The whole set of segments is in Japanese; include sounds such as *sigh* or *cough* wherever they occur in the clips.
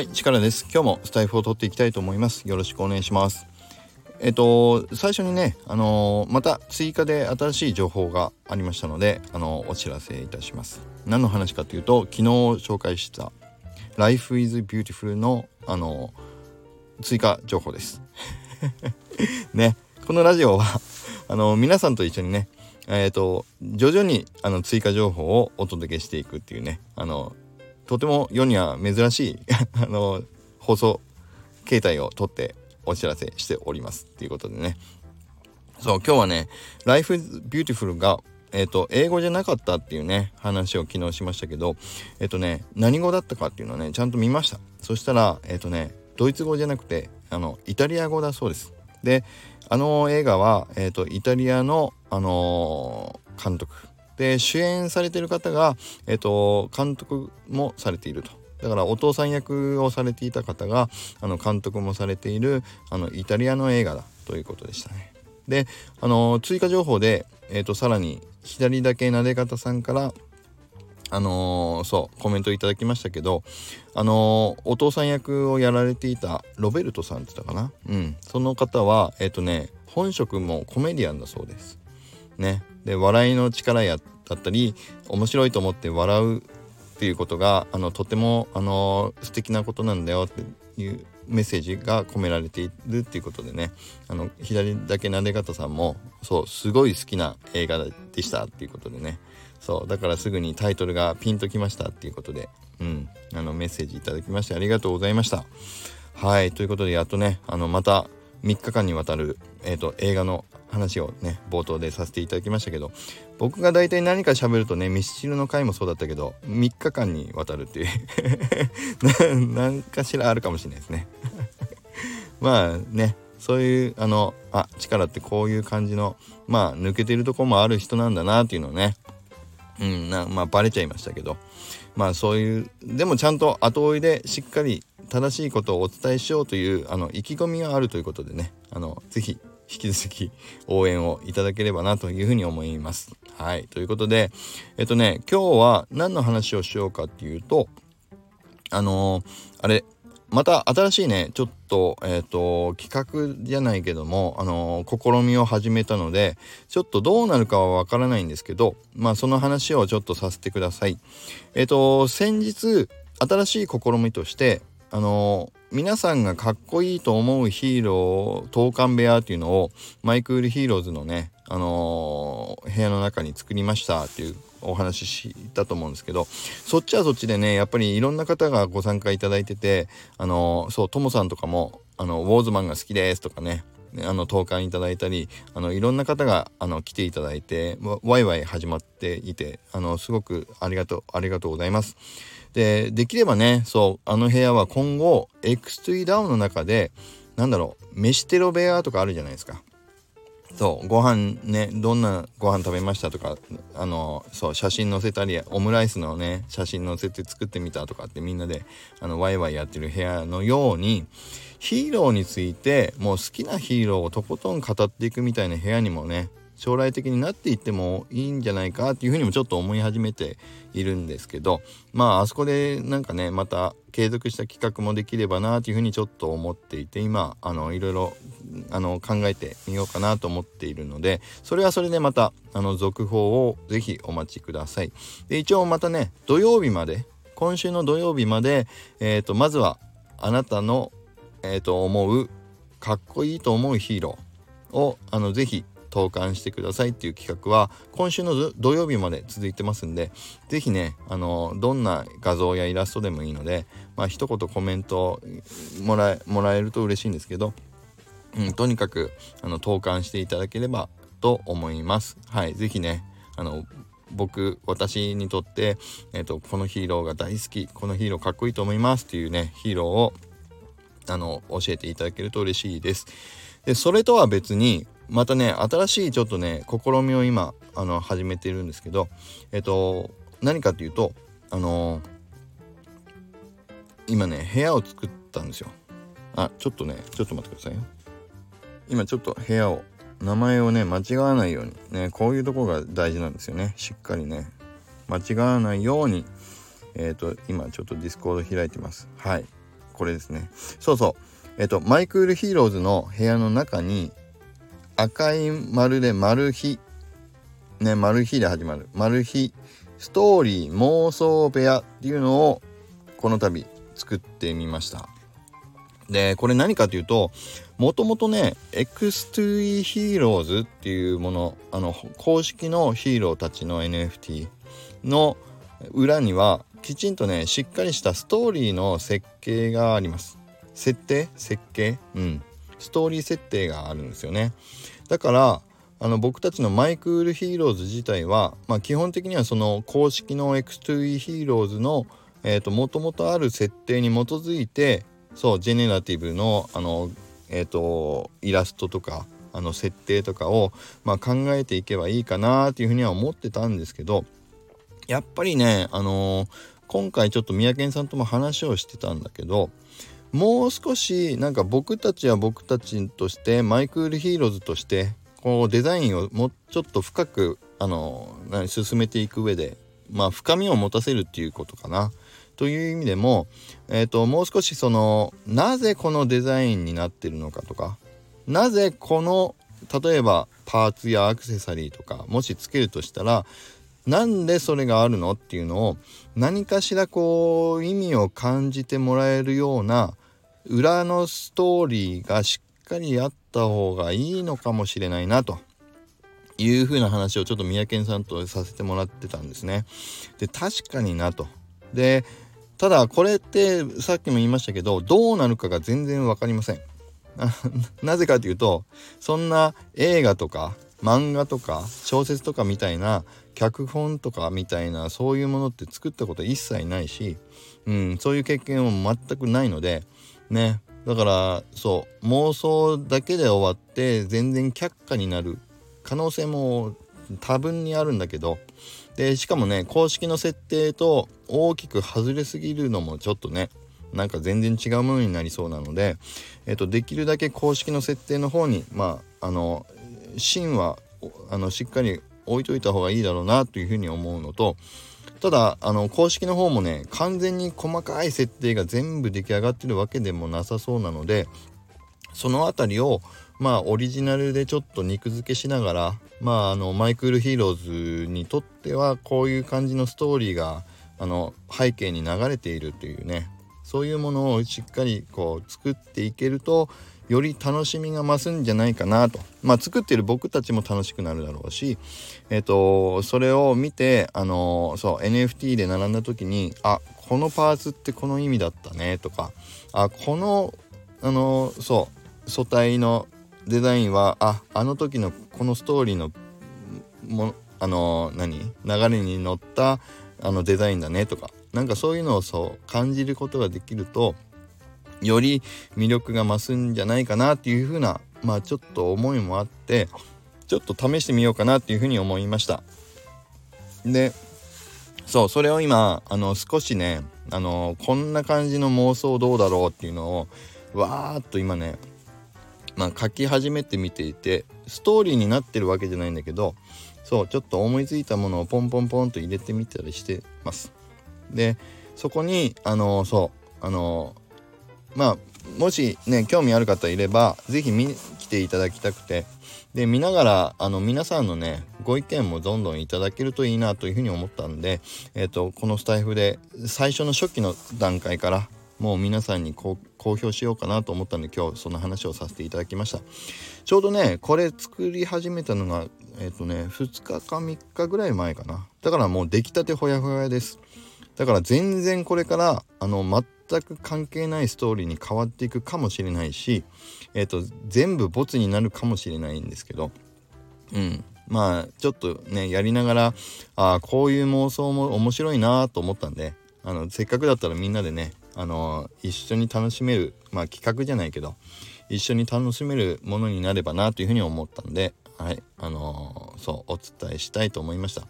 はい、力です。今日もスタイフを取っていきたいと思います。よろしくお願いします。えっと、最初にね、あのー、また追加で新しい情報がありましたので、あのー、お知らせいたします。何の話かというと、昨日紹介した Life is Beautiful の、あのー、追加情報です。*laughs* ね、このラジオはあの皆さんと一緒にね、えっ、と、徐々にあの追加情報をお届けしていくっていうね、あのとても世には珍しい *laughs* あの放送形態をとってお知らせしておりますっていうことでね。そう今日はね「Life is Beautiful が」えっ、ー、と英語じゃなかったっていうね話を昨日しましたけどえっ、ー、とね何語だったかっていうのをねちゃんと見ました。そしたらえっ、ー、とねドイツ語じゃなくてあのイタリア語だそうです。であの映画は、えーと、とイタリアの、あの監督。で主演されてる方が、えっと、監督もされていると。だからお父さん役をされていた方があの監督もされているあのイタリアの映画だということでしたね。であの追加情報で、えーと、さらに左だけなで方さんからあのー、そうコメントいただきましたけどあのー、お父さん役をやられていたロベルトさんって言ったかな？うんその方はえっ、ー、とね本職もコメディアンだそうですね。で笑いの力やだったり面白いと思って笑うっていうことがあのとてもあの素敵なことなんだよっていうメッセージが込められているっていうことでね。あの左だけなで方さんもそうすごい好きな映画でしたっていうことでね。そうだからすぐにタイトルがピンときましたっていうことで、うん、あのメッセージいただきましてありがとうございました。はいということでやっとねあのまた3日間にわたる、えーと映画の話をね冒頭でさせていただきましたけど僕が大体何か喋るとねミスチルの回もそうだったけど3日間にわたるっていう *laughs* 何かしらあるかもしれないですね。*laughs* まあねそういうあのあ力ってこういう感じのまあ抜けてるとこもある人なんだなっていうのをねうんなまあバレちゃいましたけどまあそういうでもちゃんと後追いでしっかり正しいことをお伝えしようというあの意気込みがあるということでねあの是非引き続き応援をいただければなというふうに思います。はい。ということで、えっとね、今日は何の話をしようかっていうと、あのー、あれ、また新しいね、ちょっと、えっ、ー、と、企画じゃないけども、あのー、試みを始めたので、ちょっとどうなるかはわからないんですけど、まあ、その話をちょっとさせてください。えっ、と、先日、新しい試みとして、あの皆さんがかっこいいと思うヒーロー投函部屋っていうのを My Cool Heroes のね、あのー、部屋の中に作りましたっていうお話ししたと思うんですけどそっちはそっちでねやっぱりいろんな方がご参加いただいててあのー、そうともさんとかもあのウォーズマンが好きですとかねあの投函いただいたりあのいろんな方があの来ていただいてワイワイ始まっていてあのすごくありがとうありがとうございます。でできればねそうあの部屋は今後 X3 ダウンの中でなんだろう飯テロ部屋とかあるじゃないですか。そうご飯ねどんなご飯食べましたとかあのそう写真載せたりオムライスのね写真載せて作ってみたとかってみんなであのワイワイやってる部屋のようにヒーローについてもう好きなヒーローをとことん語っていくみたいな部屋にもね将来的になっていってもいいんじゃないかっていうふうにもちょっと思い始めているんですけどまああそこでなんかねまた継続した企画もできればなというふうにちょっと思っていて今あのいろいろあの考えてみようかなと思っているのでそれはそれでまたあの続報をぜひお待ちください。で一応またね土曜日まで今週の土曜日まで、えーと、まずはあなたの、えーと思うかっこいいと思うヒーローをあのぜひ投函してくださいっていう企画は今週の土曜日まで続いてますんで是非ねあのどんな画像やイラストでもいいのでまあ一言コメントもらえもらえると嬉しいんですけど、うん、とにかくあの投函していただければと思います。はい是非ねあの僕私にとって、えーと、このヒーローが大好きこのヒーローかっこいいと思いますっていうねヒーローをあの教えていただけると嬉しいです。でそれとは別にまたね新しいちょっとね試みを今あの始めているんですけどえっと何かっていうとあの、今ね部屋を作ったんですよ。あちょっとねちょっと待ってくださいよ。今ちょっと部屋を名前をね間違わないようにねこういうとこが大事なんですよね。しっかりね間違わないようにえっ、と今ちょっとディスコード開いてます。はい。これですね。そうそう。えっと My Cool Heroes の部屋の中に赤い丸でマル秘ねマル秘で始まる。マル秘ストーリー妄想部屋っていうのをこの度作ってみました。でこれ何かというともともとねエクストゥイヒーローズっていうものあの公式のヒーローたちの NFT の裏にはきちんとねしっかりしたストーリーの設計があります。設定？設計？うん。ストーリー設定があるんですよね。だからあの僕たちのマイクールヒーローズ自体は、まあ、基本的にはその公式のエクストゥイヒーローズのもともとある設定に基づいてそう generative のあの、えーと、イラストとかあの設定とかを、まあ、考えていけばいいかなっていうふうには思ってたんですけどやっぱりねあのー、今回ちょっと三宅さんとも話をしてたんだけどもう少しなんか僕たちは僕たちとしてマイクールヒーローズとしてこうデザインをもうちょっと深くあの進めていく上でまあ深みを持たせるっていうことかな。という意味でも、えーと、もう少しそのなぜこのデザインになってるのかとかなぜこの例えばパーツやアクセサリーとかもしつけるとしたらなんでそれがあるのっていうのを何かしらこう意味を感じてもらえるような裏のストーリーがしっかりあった方がいいのかもしれないなというふうな話をちょっと三宅さんとさせてもらってたんですね。で確かになと。でただこれってさっきも言いましたけどどうなるかが全然分かりません。なぜかというとそんな映画とか漫画とか小説とかみたいな脚本とかみたいなそういうものって作ったこと一切ないし、うん、そういう経験も全くないのでね。だからそう妄想だけで終わって全然却下になる可能性も多分にあるんだけどでしかもね公式の設定と大きく外れすぎるのもちょっとねなんか全然違うものになりそうなので、えっと、できるだけ公式の設定の方にまああの芯はあのしっかり置いといた方がいいだろうなというふうに思うのとただあの公式の方もね完全に細かい設定が全部出来上がってるわけでもなさそうなのでその辺りをまあオリジナルでちょっと肉付けしながらまああのマイクールヒーローズにとってはこういう感じのストーリーがあの背景に流れているというねそういうものをしっかりこう作っていけるとより楽しみが増すんじゃないかなと。まあ作ってる僕たちも楽しくなるだろうしえっ、ー、とそれを見てあのそう NFT で並んだ時にあこのパーツってこの意味だったねとかあこのあのそう素体のデザインはああの時のこのストーリーのもあの何流れに乗ったあのデザインだねとかなんかそういうのをそう感じることができるとより魅力が増すんじゃないかなっていう風なまあちょっと思いもあってちょっと試してみようかなっていう風に思いました。でそうそれを今あの少しねあのこんな感じの妄想どうだろうっていうのをわーっと今ねまあ書き始めてみていてストーリーになってるわけじゃないんだけどそうちょっと思いついたものをポンポンポンと入れてみたりしてます。でそこにあのそうあのまあもしね興味ある方いれば是非見に来ていただきたくて。で見ながらあの皆さんのねご意見もどんどんいただけるといいなというふうに思ったんで、えーと、このスタイフで最初の初期の段階からもう皆さんにこう公表しようかなと思ったんで今日その話をさせていただきました。ちょうどねこれ作り始めたのがえっ、ー、とね2日か3日ぐらい前かな。だからもう出来たてほやほやです。だから全然これからあの全く関係ないストーリーに変わっていくかもしれないし、えーと、全部ボツになるかもしれないんですけど、うん、まあちょっとねやりながらあこういう妄想も面白いなと思ったんであのせっかくだったらみんなでねあの一緒に楽しめるまあ企画じゃないけど一緒に楽しめるものになればなというふうに思ったんではい。あのー、そうお伝えしたいと思いました。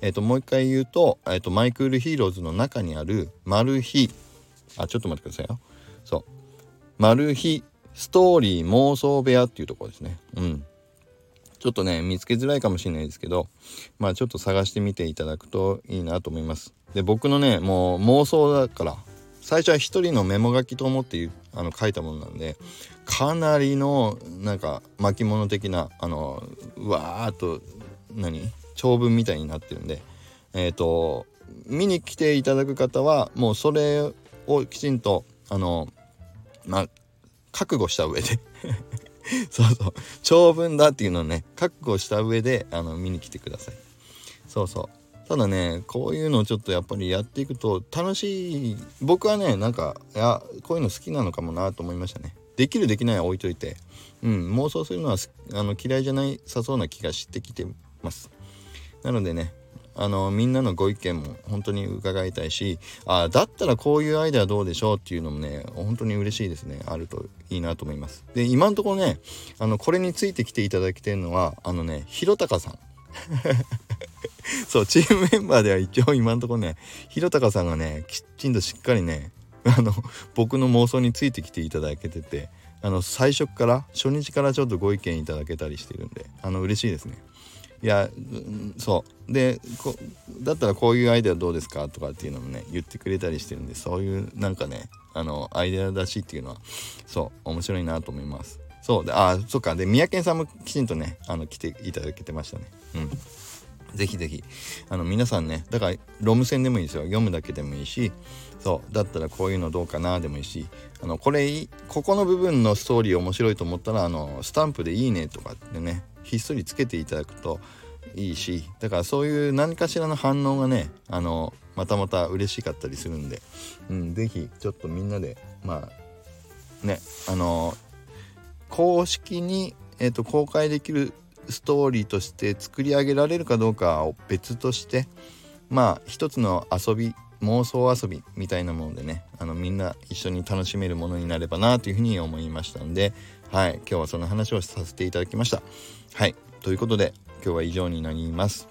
えっ、ともう一回言うと,、えーと、マイクールヒーローズの中にあるマル秘あちょっと待ってくださいよ。そう。マル秘ストーリー妄想部屋っていうところですね。うん。ちょっとね見つけづらいかもしれないですけどまあちょっと探してみていただくといいなと思います。で僕のねもう妄想だから最初は一人のメモ書きと思ってあの書いたものなんでかなりのなんか巻物的なあのうわーっと何？長文みたいになってるんでえっ、ー、と見に来ていただく方はもうそれをきちんとあのまあ覚悟した上で。*laughs* そうそう。長文だっていうのをね覚悟した上であの見に来てください。そうそう。ただねこういうのをちょっとやっぱりやっていくと楽しい。僕はねなんかいやこういうの好きなのかもなと思いましたね。できるできないは置いといて、うん、妄想するのはあの嫌いじゃないさそうな気がしてきてます。なのでねあのみんなのご意見も本当に伺いたいしあだったらこういうアイデアどうでしょうっていうのもね本当に嬉しいですね。あるといいなと思います。で今んところねあのこれについてきていただきてるのはあのねひろたかさん。*laughs* そうチームメンバーでは一応今んところねひろたかさんがねきちんとしっかりねあの僕の妄想についてきていただけててあの最初から初日からちょっとご意見いただけたりしてるんであの嬉しいですね。いやそう。でこだったらこういうアイデアどうですかとかっていうのもね言ってくれたりしてるんでそういうなんかねあのアイデア出しっていうのはそう面白いなと思います。そうであそっか。で三宅さんもきちんとねあの来ていただけてましたね。うん。ぜひぜひ。あの皆さんねだからロム線でもいいですよ。読むだけでもいいしそうだったらこういうのどうかなでもいいしあのこれここの部分のストーリー面白いと思ったらあのスタンプで「いいね」とかってねひっそりつけていただくといいしだからそういう何かしらの反応がねあのまたまた嬉しかったりするんで、うん、是非ちょっとみんなでまあねあの公式に、えーと公開できるストーリーとして作り上げられるかどうかを別としてまあ一つの遊び妄想遊びみたいなものでねあのみんな一緒に楽しめるものになればなというふうに思いましたんではい今日はその話をさせていただきましたはいということで今日は以上になります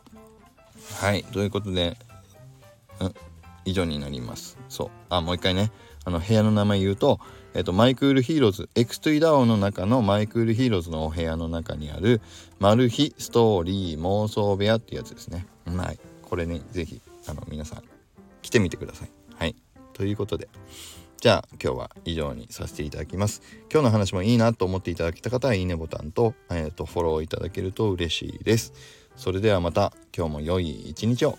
はいということでうん以上になりますそうあもう一回ねあの部屋の名前言うとえっと、マイクールヒーローズ、エクストゥイダオの中のマイクールヒーローズのお部屋の中にある、マル秘ストーリー妄想部屋っていうやつですね。はい。これね、是非あの、皆さん、来てみてください。はい。ということで。じゃあ今日は以上にさせていただきます。今日の話もいいなと思っていただけた方はいいねボタンと,、えーと、フォローいただけると嬉しいです。それではまた今日も良い一日を。